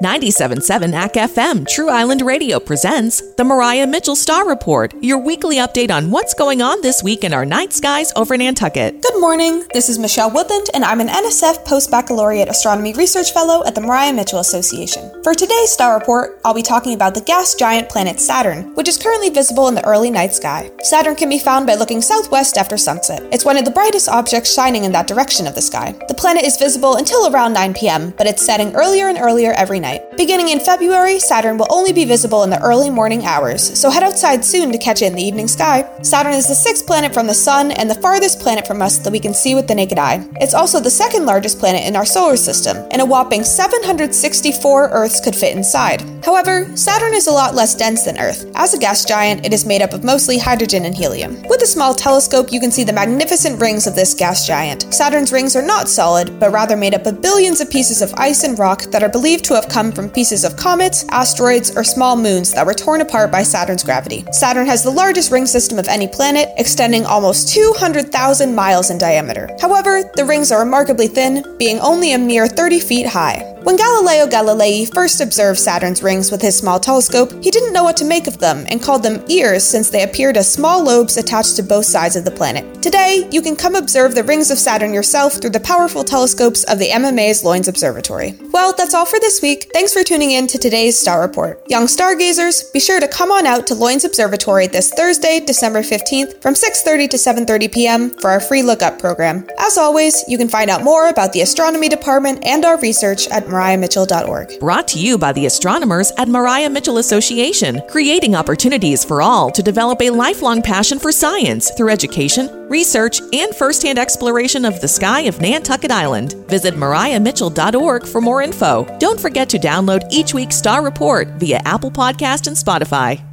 97.7 ACK FM True Island Radio presents the Maria Mitchell Star Report, your weekly update on what's going on this week in our night skies over Nantucket. Good morning. This is Michele Woodland, and I'm an NSF Post Baccalaureate Astronomy Research Fellow at the Maria Mitchell Association. For today's Star Report, I'll be talking about the gas giant planet Saturn, which is currently visible in the early night sky. Saturn can be found by looking southwest after sunset. It's one of the brightest objects shining in that direction of the sky. The planet is visible until around 9 p.m., but it's setting earlier and earlier every night. Beginning in February, Saturn will only be visible in the early morning hours, so head outside soon to catch it in the evening sky. Saturn is the sixth planet from the Sun and the farthest planet from us that we can see with the naked eye. It's also the second largest planet in our solar system, and a whopping 764 Earths could fit inside. However, Saturn is a lot less dense than Earth. As a gas giant, it is made up of mostly hydrogen and helium. With a small telescope, you can see the magnificent rings of this gas giant. Saturn's rings are not solid, but rather made up of billions of pieces of ice and rock that are believed to have come from pieces of comets, asteroids, or small moons that were torn apart by Saturn's gravity. Saturn has the largest ring system of any planet, extending almost 200,000 miles in diameter. However, the rings are remarkably thin, being only a mere 30 feet high. When Galileo Galilei first observed Saturn's rings with his small telescope, he didn't know what to make of them and called them ears since they appeared as small lobes attached to both sides of the planet. Today, you can come observe the rings of Saturn yourself through the powerful telescopes of the MMA's Loines Observatory. Well, that's all for this week. Thanks for tuning in to today's Star Report. Young stargazers, be sure to come on out to Loines Observatory this Thursday, December 15th from 6:30 to 7:30 p.m. for our free lookup program. As always, you can find out more about the astronomy department and our research at mariamitchell.org. Brought to you by the astronomers at Maria Mitchell Association, creating opportunities for all to develop a lifelong passion for science through education, research, and firsthand exploration of the sky of Nantucket Island. Visit mariamitchell.org for more info. Don't forget to download each week's Star Report via Apple Podcast and Spotify.